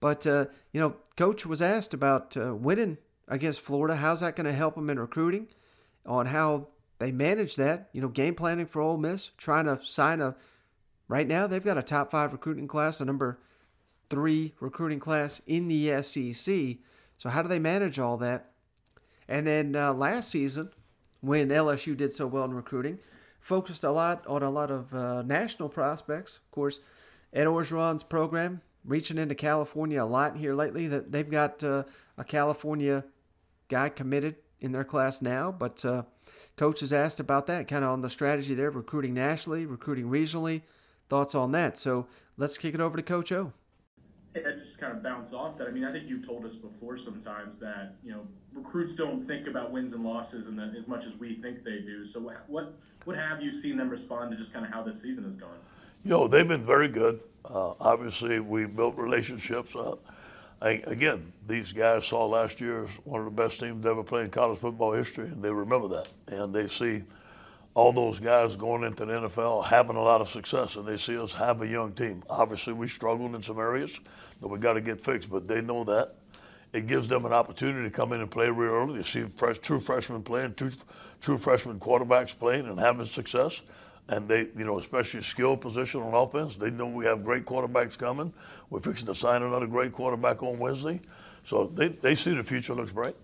But uh, you know, Coach was asked about uh, winning against Florida. How's that going to help him in recruiting? On how they manage that, you know, game planning for Ole Miss, trying to sign a. Right now, they've got a top five recruiting class, a number three recruiting class in the SEC. So how do they manage all that? And then uh, last season, when LSU did so well in recruiting, focused a lot on a lot of uh, national prospects. Of course, Ed Orgeron's program reaching into California a lot here lately. That they've got uh, a California guy committed in their class now, but uh, coach has asked about that, kind of on the strategy there, recruiting nationally, recruiting regionally. Thoughts on that? So let's kick it over to Coach O. That just kind of bounce off that. I mean, I think you've told us before sometimes that you know recruits don't think about wins and losses and as much as we think they do. So what what have you seen them respond to just kind of how this season has gone? You know, they've been very good. Uh, obviously, we built relationships. Uh, I, again, these guys saw last year one of the best teams ever play in college football history, and they remember that. And they see all those guys going into the NFL having a lot of success, and they see us have a young team. Obviously, we struggled in some areas that we got to get fixed, but they know that. It gives them an opportunity to come in and play real early. They see fresh, true freshmen playing, true, true freshman quarterbacks playing and having success and they, you know, especially skill position on offense. They know we have great quarterbacks coming. We're fixing to sign another great quarterback on Wednesday, so they, they see the future looks bright.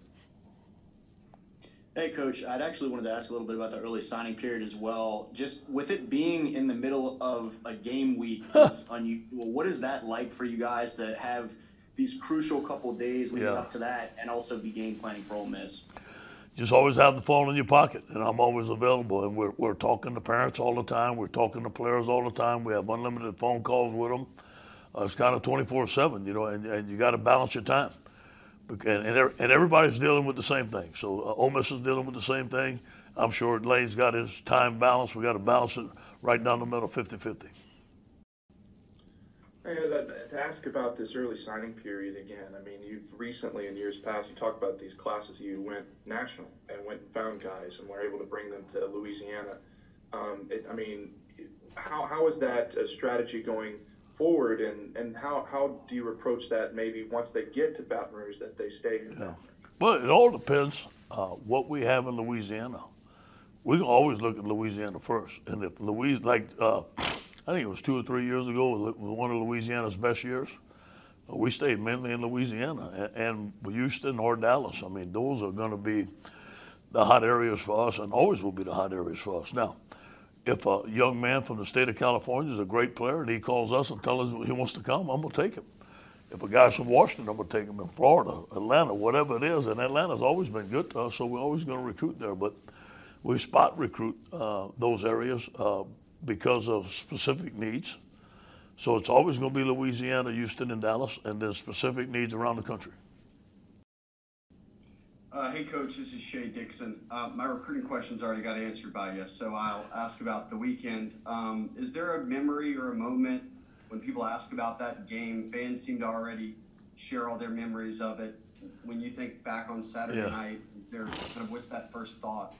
Hey, Coach. I'd actually wanted to ask a little bit about the early signing period as well. Just with it being in the middle of a game week, is unusual. What is that like for you guys to have these crucial couple days leading Yeah. up to that, and also be game planning for Ole Miss? just always have the phone in your pocket, and I'm always available. And we're, we're talking to parents all the time. We're talking to players all the time. We have unlimited phone calls with them. Uh, it's kind of 24 7, you know, and, and you got to balance your time. And, and, everybody's dealing with the same thing. So uh, Ole Miss is dealing with the same thing. I'm sure Lane's got his time balance. we got to balance it right down the middle, 50 50. Hey, uh, to ask about this early signing period again, I mean, you've recently in years past, you talked about these classes, you went national and went and found guys and were able to bring them to Louisiana. Um, it, I mean, how, how is that uh, strategy going forward and, and how, how do you approach that maybe once they get to Baton Rouge that they stay here? Well, it all depends uh, what we have in Louisiana. We can always look at Louisiana first, and if Louis, like uh, I think it was two or three years ago, was one of Louisiana's best years. Uh, we stayed mainly in Louisiana, and, and Houston or Dallas. I mean, those are going to be the hot areas for us, and always will be the hot areas for us. Now, if a young man from the state of California is a great player and he calls us and tells us he wants to come, I'm going to take him. If a guy's from Washington, I'm going to take him in Florida, Atlanta, whatever it is. And Atlanta's always been good to us, so we're always going to recruit there. But we spot recruit uh, those areas uh, because of specific needs. So it's always going to be Louisiana, Houston, and Dallas, and then specific needs around the country. Uh, hey, Coach, this is Shea Dixon. Uh, my recruiting questions already got answered by you, so I'll ask about the weekend. Um, is there a memory or a moment when people ask about that game? Fans seem to already share all their memories of it. When you think back on Saturday Yeah. night, there kind of what's that first thought?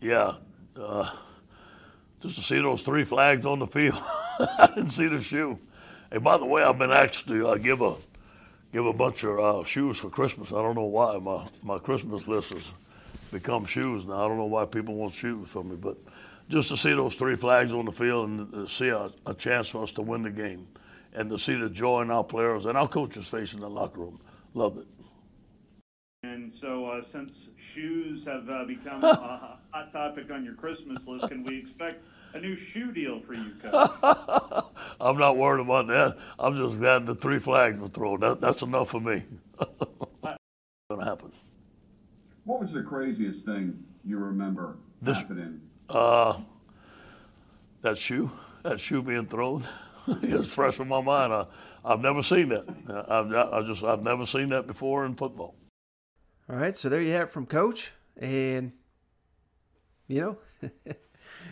Yeah, uh, just to see those three flags on the field. I didn't see the shoe. Hey, by the way, I've been asked to uh, give a give a bunch of uh, shoes for Christmas. I don't know why my my Christmas list has become shoes now. I don't know why people want shoes from me, but just to see those three flags on the field and to see a, a chance for us to win the game, and to see the joy in our players and our coaches' face in the locker room, loved it. And so, uh, since shoes have uh, become a hot topic on your Christmas list, can we expect a new shoe deal for you, Coach? I'm not worried about that. I'm just glad the three flags were thrown. That, that's enough for me. Gonna happen. What was the craziest thing you remember This- happening? Uh, that shoe, that shoe being thrown, it's fresh in my mind. I, I've never seen that. I've, I just, I've never seen that before in football. All right, so there you have it from Coach, and you know,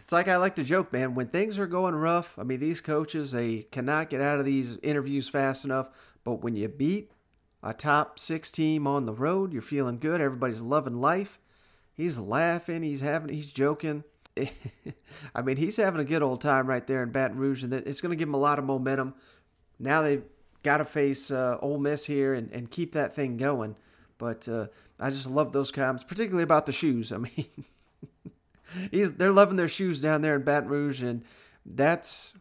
it's like I like to joke, man. When things are going rough, I mean, these coaches they cannot get out of these interviews fast enough. But when you beat a top six team on the road, you're feeling good. Everybody's loving life. He's laughing. He's having. He's joking. I mean, he's having a good old time right there in Baton Rouge, and it's going to give him a lot of momentum. Now they've got to face uh, Ole Miss here and, and keep that thing going. But uh, I just love those comments, particularly about the shoes. I mean, he's they're loving their shoes down there in Baton Rouge, and that's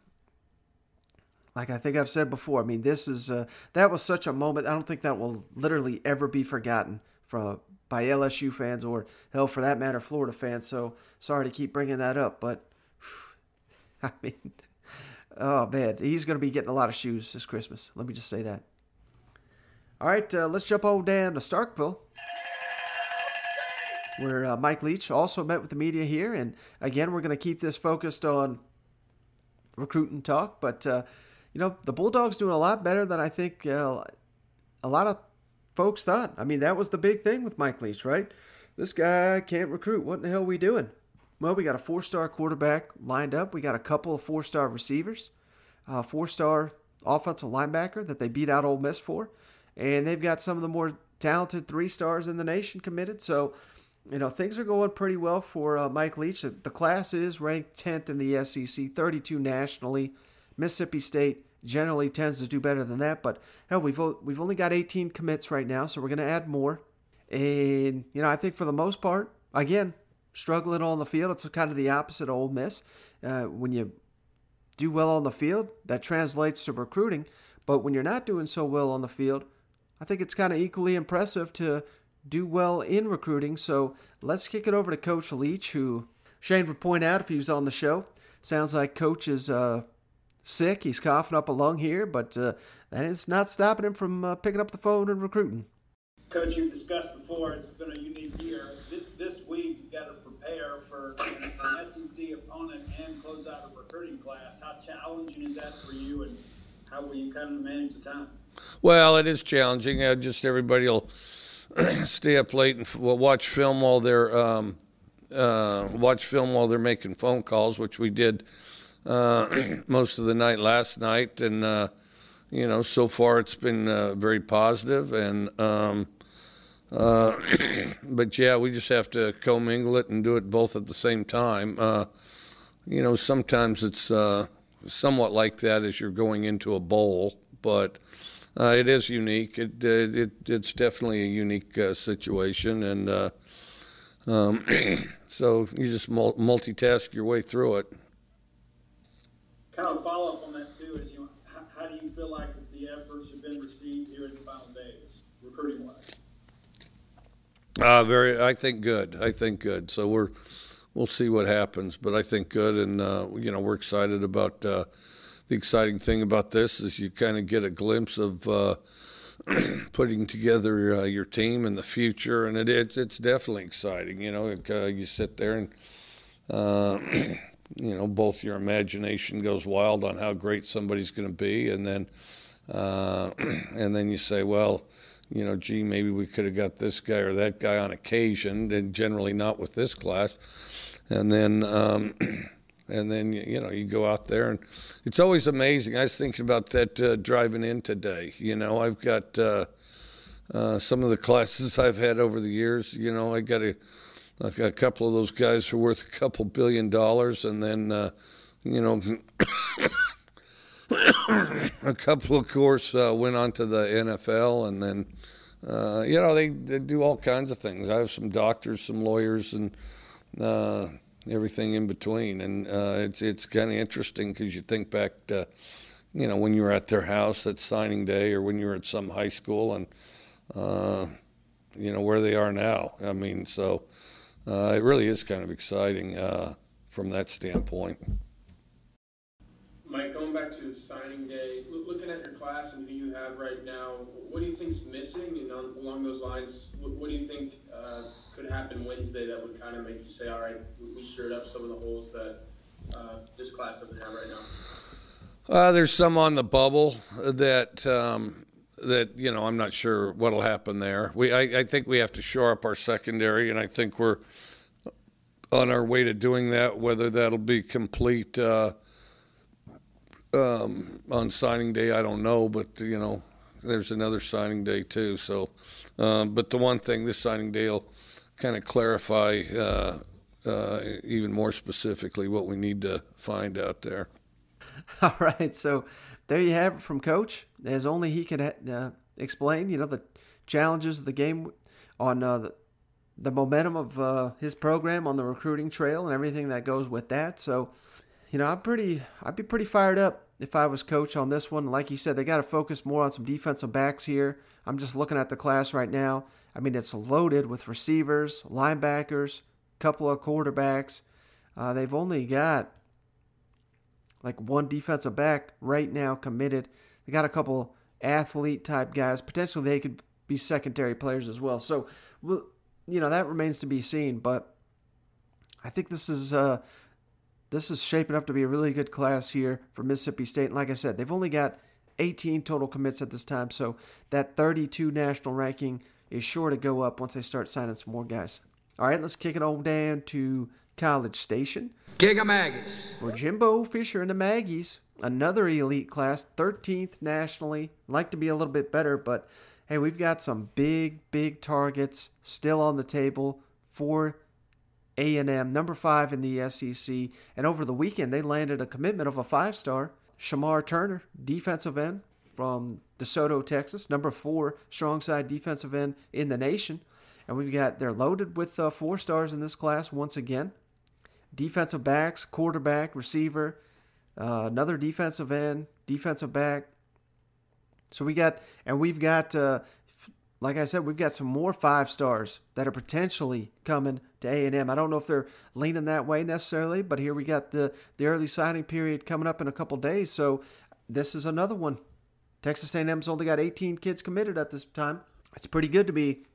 like I think I've said before. I mean, this is uh, that was such a moment. I don't think that will literally ever be forgotten from by LSU fans or hell for that matter Florida fans. So sorry to keep bringing that up, but I mean, oh man, he's going to be getting a lot of shoes this Christmas. Let me just say that. All right, uh, let's jump on down to Starkville, where uh, Mike Leach also met with the media here. And again, we're going to keep this focused on recruiting talk. But, uh, you know, the Bulldogs doing a lot better than I think uh, a lot of folks thought. I mean, that was the big thing with Mike Leach, right? This guy can't recruit. What in the hell are we doing? Well, we got a four star quarterback lined up. We got a couple of four star receivers, a four star offensive linebacker that they beat out Ole Miss for. And they've got some of the more talented three stars in the nation committed. So, you know, things are going pretty well for uh, Mike Leach. The class is ranked 10th in the SEC, 32 nationally. Mississippi State generally tends to do better than that, but hell, we've we've only got 18 commits right now, so we're going to add more. And you know, I think for the most part, again, struggling on the field, it's kind of the opposite of Ole Miss. Uh, when you do well on the field, that translates to recruiting. But when you're not doing so well on the field, I think it's kind of equally impressive to do well in recruiting. So let's kick it over to Coach Leach, who Shane would point out if he was on the show. Sounds like Coach is uh, sick. He's coughing up a lung here, but uh, that is not stopping him from uh, picking up the phone and recruiting. Coach, you've discussed before, it's been a unique year. This, this week, you've got to prepare for an SEC opponent and close out a recruiting class. How challenging is that for you, and how will you kind of manage the time? Well, it is challenging. Uh, just everybody will stay up late and watch film while they're um, uh, watch film while they're making phone calls, which we did uh, most of the night last night, and uh, you know, so far it's been uh, very positive, and um, uh, but yeah, we just have to commingle it and do it both at the same time. Uh, you know, sometimes it's somewhat like that as you're going into a bowl, but uh, it is unique. It, it, it it's definitely a unique uh, situation, and uh, um, so you just mul- multitask your way through it. Kind of follow up on that too is you know, how, how do you feel like the efforts have been received here in the final days, recruiting wise? Uh, very, I think good. I think good. So we're, we'll see what happens, but I think good, and uh, you know we're excited about. Uh, the exciting thing about this is you kind of get a glimpse of uh, putting together uh, your team in the future, and it, it's it's definitely exciting. You know, it, uh, you sit there and. Uh, you know, both your imagination goes wild on how great somebody's going to be, and then, uh, and then you say, well, you know, gee, maybe we could have got this guy or that guy on occasion, and generally not with this class. And then, um, and then you know, you go out there, and it's always amazing. I was thinking about that uh, driving in today. You know, I've got uh, uh, some of the classes I've had over the years. You know, I got a, like a couple of those guys who are worth a couple billion dollars, and then, uh, you know. a couple, of course, uh, went on to the NFL, and then, uh, you know, they, they do all kinds of things. I have some doctors, some lawyers, and uh, everything in between. And uh, it's it's kind of interesting because you think back to, you know, when you were at their house at signing day, or when you were at some high school, and uh, you know where they are now. I mean, so uh, it really is kind of exciting uh, from that standpoint. Mike, going back to signing day, loo- looking at your class and who you have right now, what do you think's missing? And on, along those lines, what, do you think could happen Wednesday that would kind of make you say, all right, we, stirred up some of the holes that uh, this class doesn't have right now? Uh, there's some on the bubble that um, that you know I'm not sure what'll happen there. We I, I think we have to shore up our secondary, and I think we're on our way to doing that. Whether that'll be complete uh, um, on signing day, I don't know, but you know there's another signing day too. So, um, but the one thing this signing day will kind of clarify uh, uh, even more specifically what we need to find out there. All right, so there you have it from Coach, as only he could uh, explain. You know the challenges of the game on uh, the, the momentum of uh, his program on the recruiting trail and everything that goes with that. So, you know, I'm pretty, I'd be pretty fired up if I was coach on this one. Like you said, they got to focus more on some defensive backs here. I'm just looking at the class right now. I mean, it's loaded with receivers, linebackers, couple of quarterbacks. Uh, they've only got like one defensive back right now committed. They got a couple athlete type guys. Potentially they could be secondary players as well. So, you know, that remains to be seen. But I think this is uh, this is shaping up to be a really good class here for Mississippi State. And like I said, they've only got 18 total commits at this time. So that 32 national ranking is sure to go up once they start signing some more guys. All right, let's kick it on down to College Station. Giga Maggies. Where Jimbo Fisher and the Maggies, another elite class, 13th nationally. Like to be a little bit better, but hey, we've got some big, big targets still on the table for A&M, number five in the SEC. And over the weekend, they landed a commitment of a five-star, Shemar Turner, defensive end from DeSoto, Texas, number four strong side defensive end in the nation. And we've got they're loaded with uh, four stars in this class once again. Defensive backs, quarterback, receiver, uh, another defensive end, defensive back. So we got and we've got uh, like I said, we've got some more five stars that are potentially coming to A and. I don't know if they're leaning that way necessarily, but here we got the the early signing period coming up in a couple days, so this is another one. Texas A&M's only got 18 kids committed at this time. It's pretty good to be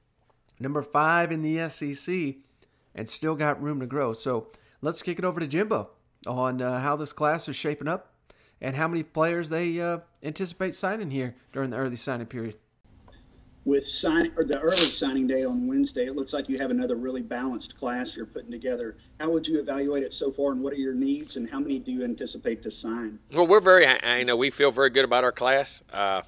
number five in the SEC and still got room to grow. So let's kick it over to Jimbo on uh, how this class is shaping up and how many players they uh, anticipate signing here during the early signing period. With signing or the early signing day on Wednesday, it looks like you have another really balanced class you're putting together. How would you evaluate it so far, and what are your needs, and how many do you anticipate to sign? Well, we're very—I know, we feel very good about our class. Uh,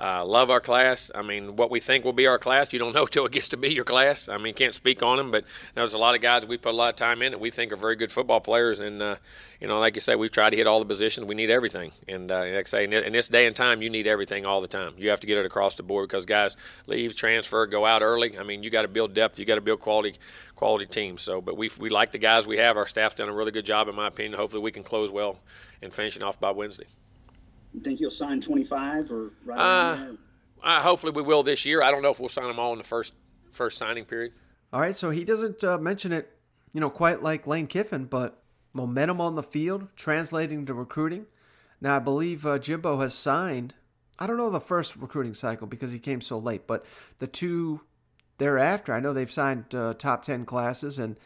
uh, love our class. I mean, what we think will be our class, you don't know till it gets to be your class. I mean, can't speak on them, but there's a lot of guys we put a lot of time in that we think are very good football players. And, uh, you know, like you say, we've tried to hit all the positions. We need everything. And, uh, like I say, in this day and time, you need everything all the time. You have to get it across the board because guys leave, transfer, go out early. I mean, you got to build depth. You got to build quality quality teams. So, but we we like the guys we have. Our staff's done a really good job, in my opinion. Hopefully, we can close well and finish off by Wednesday. You think you'll sign 25 or right uh, uh, hopefully we will this year. I don't know if we'll sign them all in the first first signing period. All right, so he doesn't uh, mention it, you know, quite like Lane Kiffin, but momentum on the field translating to recruiting. Now I believe uh, Jimbo has signed. I don't know the first recruiting cycle because he came so late, but the two thereafter, I know they've signed uh, top ten classes, and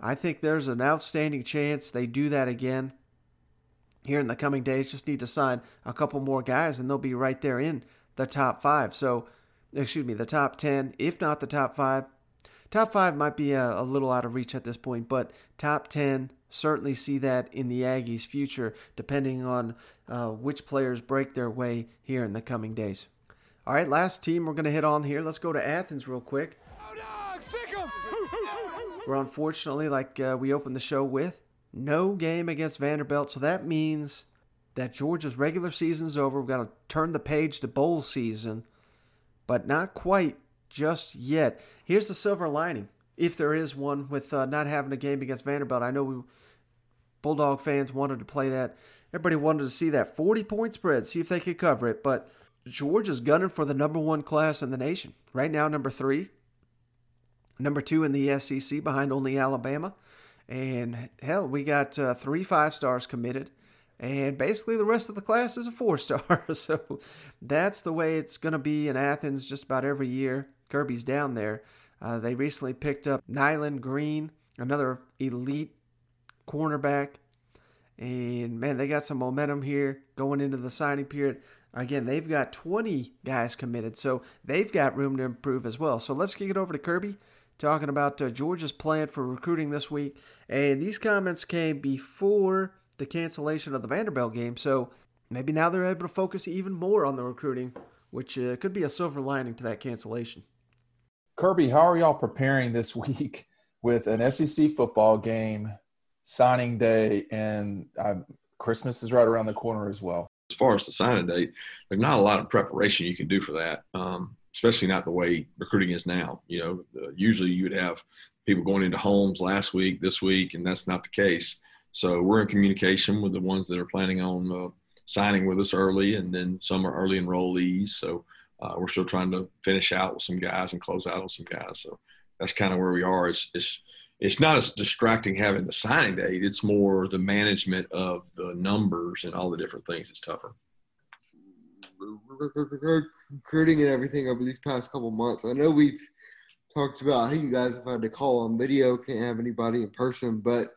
I think there's an outstanding chance they do that again here in the coming days. Just need to sign a couple more guys, and they'll be right there in the top five. So, excuse me, the top 10, if not the top five. Top five might be a, a little out of reach at this point, but top 10, certainly see that in the Aggies' future, depending on uh, which players break their way here in the coming days. All right, last team we're going to hit on here. Let's go to Athens real quick. We're unfortunately, like uh, we opened the show with, no game against Vanderbilt. So that means that Georgia's regular season's over. We've got to turn the page to bowl season, but not quite just yet. Here's the silver lining, if there is one, with uh, not having a game against Vanderbilt. I know we Bulldog fans wanted to play that. Everybody wanted to see that 40 point spread, see if they could cover it. But Georgia's gunning for the number one class in the nation. Right now, number three. Number two in the SEC behind only Alabama. And hell, we got uh, three five stars committed and basically the rest of the class is a four star. so that's the way it's going to be in Athens just about every year. Kirby's down there. Uh, they recently picked up Nyland Green, another elite cornerback. And man, they got some momentum here going into the signing period. Again, they've got 20 guys committed, so they've got room to improve as well. So let's kick it over to Kirby talking about uh, Georgia's plan for recruiting this week. And these comments came before the cancellation of the Vanderbilt game. So maybe now they're able to focus even more on the recruiting, which uh, could be a silver lining to that cancellation. Kirby, how are y'all preparing this week with an SEC football game, signing day, and uh, Christmas is right around the corner as well? As far as the signing date, there's not a lot of preparation you can do for that, um, especially not the way recruiting is now. You know, uh, usually you would have people going into homes last week, this week, and that's not the case. So we're in communication with the ones that are planning on uh, signing with us early, and then some are early enrollees. So uh, we're still trying to finish out with some guys and close out on some guys. So that's kind of where we are. It's, it's it's not as distracting having the signing date. It's more the management of the numbers and all the different things. It's tougher. Recruiting and everything over these past couple months. I know we've talked about how you guys have had to call on video, can't have anybody in person, but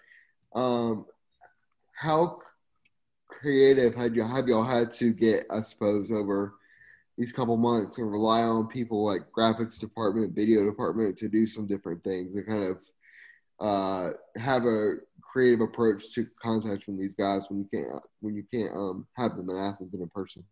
um, how creative had you have y'all had to get, I suppose, over these couple months and rely on people like graphics department, video department to do some different things and kind of uh, have a creative approach to contact from these guys when you can't when you can't um, have them in Athens in person.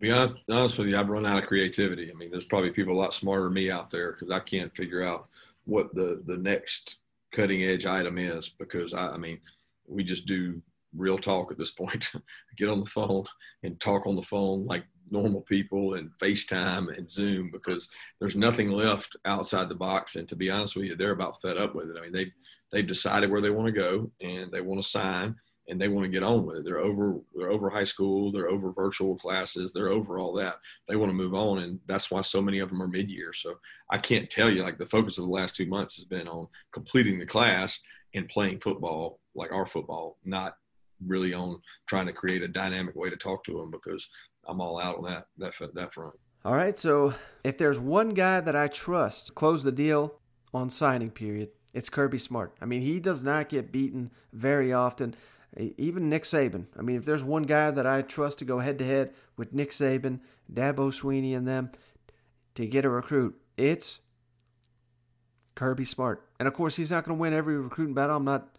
Be honest, honest with you, I've run out of creativity. I mean, there's probably people a lot smarter than me out there because I can't figure out what the the next cutting edge item is because I, I mean, we just do real talk at this point. Get on the phone and talk on the phone like normal people and FaceTime and Zoom because there's nothing left outside the box. And to be honest with you, they're about fed up with it. I mean, they they've decided where they want to go and they want to sign. And they want to get on with it. They're over they're over high school, they're over virtual classes, they're over all that. They want to move on, and that's why so many of them are mid year. So I can't tell you like the focus of the last two months has been on completing the class and playing football like our football, not really on trying to create a dynamic way to talk to them because I'm all out on that that that front. All right, so if there's one guy that I trust to close the deal on signing period, it's Kirby Smart. I mean, he does not get beaten very often. Even Nick Saban. I mean, if there's one guy that I trust to go head to head with Nick Saban, Dabo Swinney, and them to get a recruit, it's Kirby Smart. And of course, he's not going to win every recruiting battle. I'm not,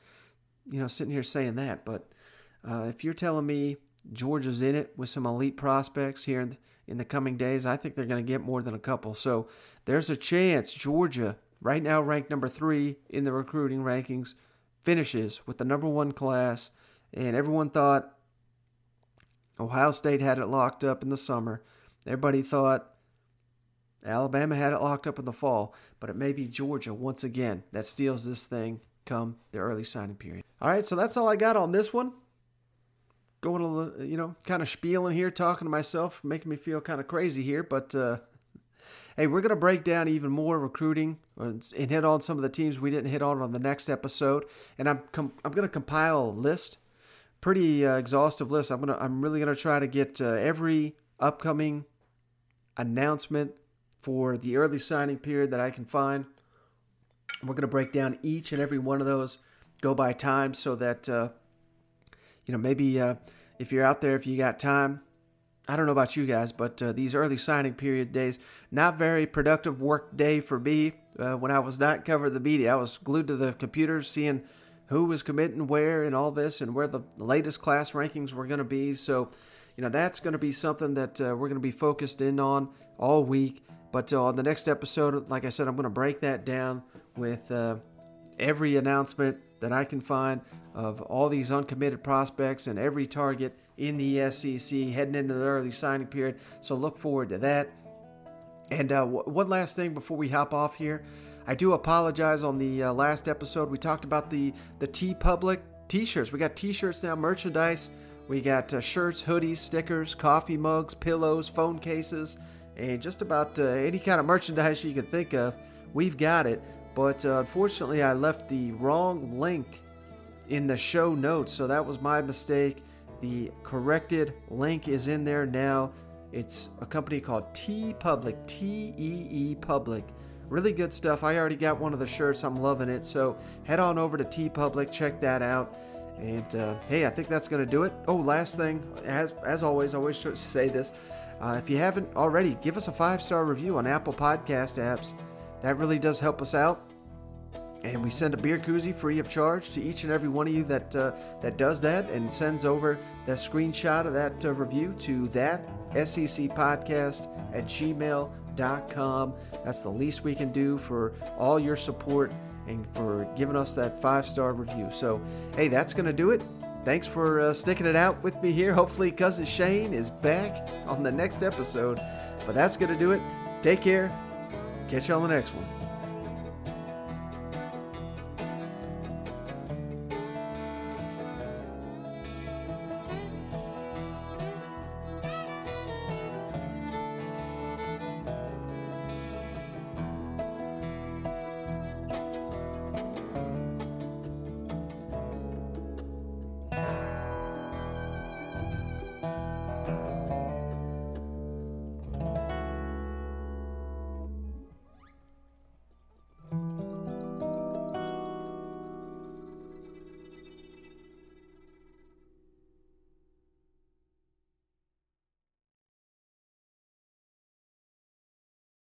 you know, sitting here saying that. But uh, if you're telling me Georgia's in it with some elite prospects here in the, in the coming days, I think they're going to get more than a couple. So there's a chance Georgia, right now ranked number three in the recruiting rankings, finishes with the number one class and everyone thought Ohio State had it locked up in the summer. Everybody thought Alabama had it locked up in the fall, but it may be Georgia once again that steals this thing come the early signing period. All right, so that's all I got on this one. Going a little, you know, kind of spieling here, talking to myself, making me feel kind of crazy here, but uh, hey, we're going to break down even more recruiting and hit on some of the teams we didn't hit on on the next episode. And I'm com- I'm going to compile a list pretty uh, exhaustive list. I'm gonna I'm really gonna try to get uh, every upcoming announcement for the early signing period that I can find. We're gonna break down each and every one of those, go by time, so that uh, you know maybe uh, if you're out there, if you got time. I don't know about you guys, but uh, these early signing period days, not very productive work day for me. Uh, when I was not covering the media, I was glued to the computer seeing who was committing where and all this and where the latest class rankings were going to be. So, you know, that's going to be something that uh, we're going to be focused in on all week. But uh, on the next episode, like I said, I'm going to break that down with uh, every announcement that I can find of all these uncommitted prospects and every target in the SEC heading into the early signing period. So look forward to that. And uh, w- one last thing before we hop off here. I do apologize on the uh, last episode. We talked about the the TeePublic T-shirts. We got T-shirts now, merchandise. We got uh, shirts, hoodies, stickers, coffee mugs, pillows, phone cases, and just about uh, any kind of merchandise you can think of. We've got it. But uh, unfortunately, I left the wrong link in the show notes, so that was my mistake. The corrected link is in there now. It's a company called T TeePublic, T E E Public. Really good stuff. I already got one of the shirts. I'm loving it. So head on over to TeePublic, check that out. And uh, hey, I think that's going to do it. Oh, last thing, as as always, I always say this. Uh, if you haven't already, give us a five star review on Apple Podcast apps. That really does help us out. And we send a beer koozie free of charge to each and every one of you that uh, that does that and sends over that screenshot of that uh, review to that SEC podcast at gmail com. That's the least we can do for all your support and for giving us that five star review. So, hey, that's going to do it. Thanks for uh, sticking it out with me here. Hopefully, Cousin Shane is back on the next episode. But that's going to do it. Take care. Catch you on the next one.